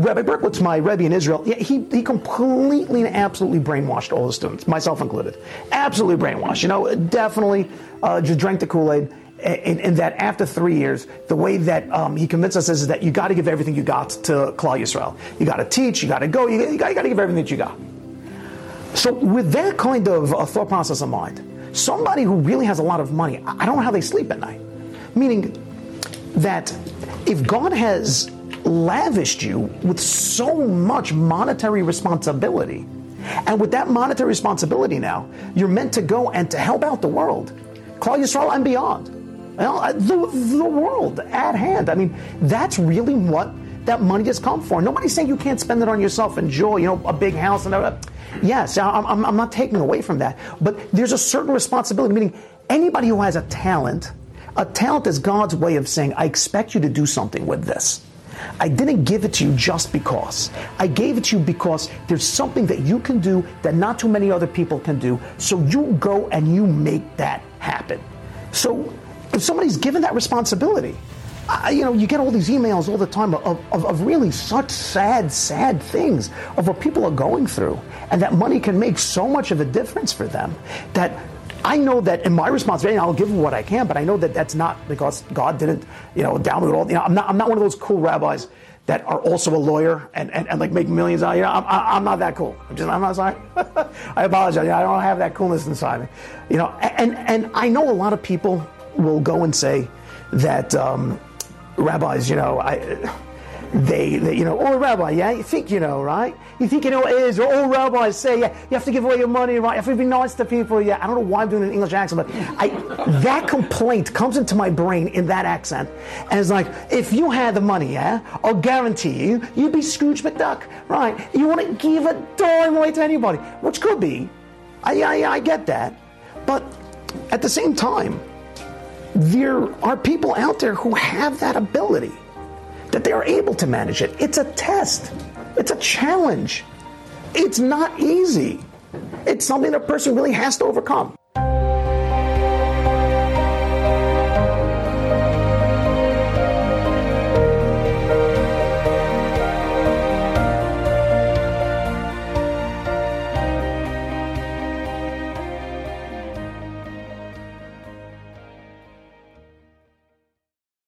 Rabbi Berkowitz, my Rebbe in Israel, he, he completely and absolutely brainwashed all the students, myself included. Absolutely brainwashed. You know, definitely uh, just drank the Kool Aid. In, that after three years, the way that um, he convinced us is, is that you got to give everything you got to Klal Yisrael. You got to teach, you got to go, you, you got to give everything that you got. So, with that kind of uh, thought process in mind, somebody who really has a lot of money, I don't know how they sleep at night. Meaning that if God has lavished you with so much monetary responsibility. And with that monetary responsibility now, you're meant to go and to help out the world. Klal Yisrael and beyond. Uh, the, the world at hand. I mean, that's really what that money has come for. Nobody's saying you can't spend it on yourself, enjoy, you know, a big house and a, yes, I'm, I'm, I'm not taking away from that. But there's a certain responsibility, meaning anybody who has a talent, a talent is God's way of saying, I expect you to do something with this. I didn't give it to you just because. I gave it to you because there's something that you can do that not too many other people can do. So you go and you make that happen. So if somebody's given that responsibility, I, you know, you get all these emails all the time of, of, of, really such sad, sad things of what people are going through. And that money can make so much of a difference for them that I know that in my responsibility, I'll give what I can, but I know that that's not because God didn't, you know, down with all. You know, I'm not, I'm not one of those cool rabbis that are also a lawyer and, and, and like make millions out. You know, I'm, I'm not that cool. I'm just, I'm not sorry. I apologize. I don't have that coolness inside me. You know, and and I know a lot of people will go and say that um, rabbis, you know, I they, they, you know, oh, rabbi, yeah, you think you know, right? You think you know what it is, or all rabbis say, yeah, you have to give away your money, right? You have to be nice to people, yeah. I don't know why I'm doing an English accent, but I, that complaint comes into my brain in that accent, and it's like, if you had the money, yeah, I'll guarantee you, you'd be Scrooge McDuck, right? You want to give a dime away to anybody, which could be, I, I, I get that, but at the same time, there are people out there who have that ability that they are able to manage it. It's a test, it's a challenge. It's not easy. It's something a person really has to overcome.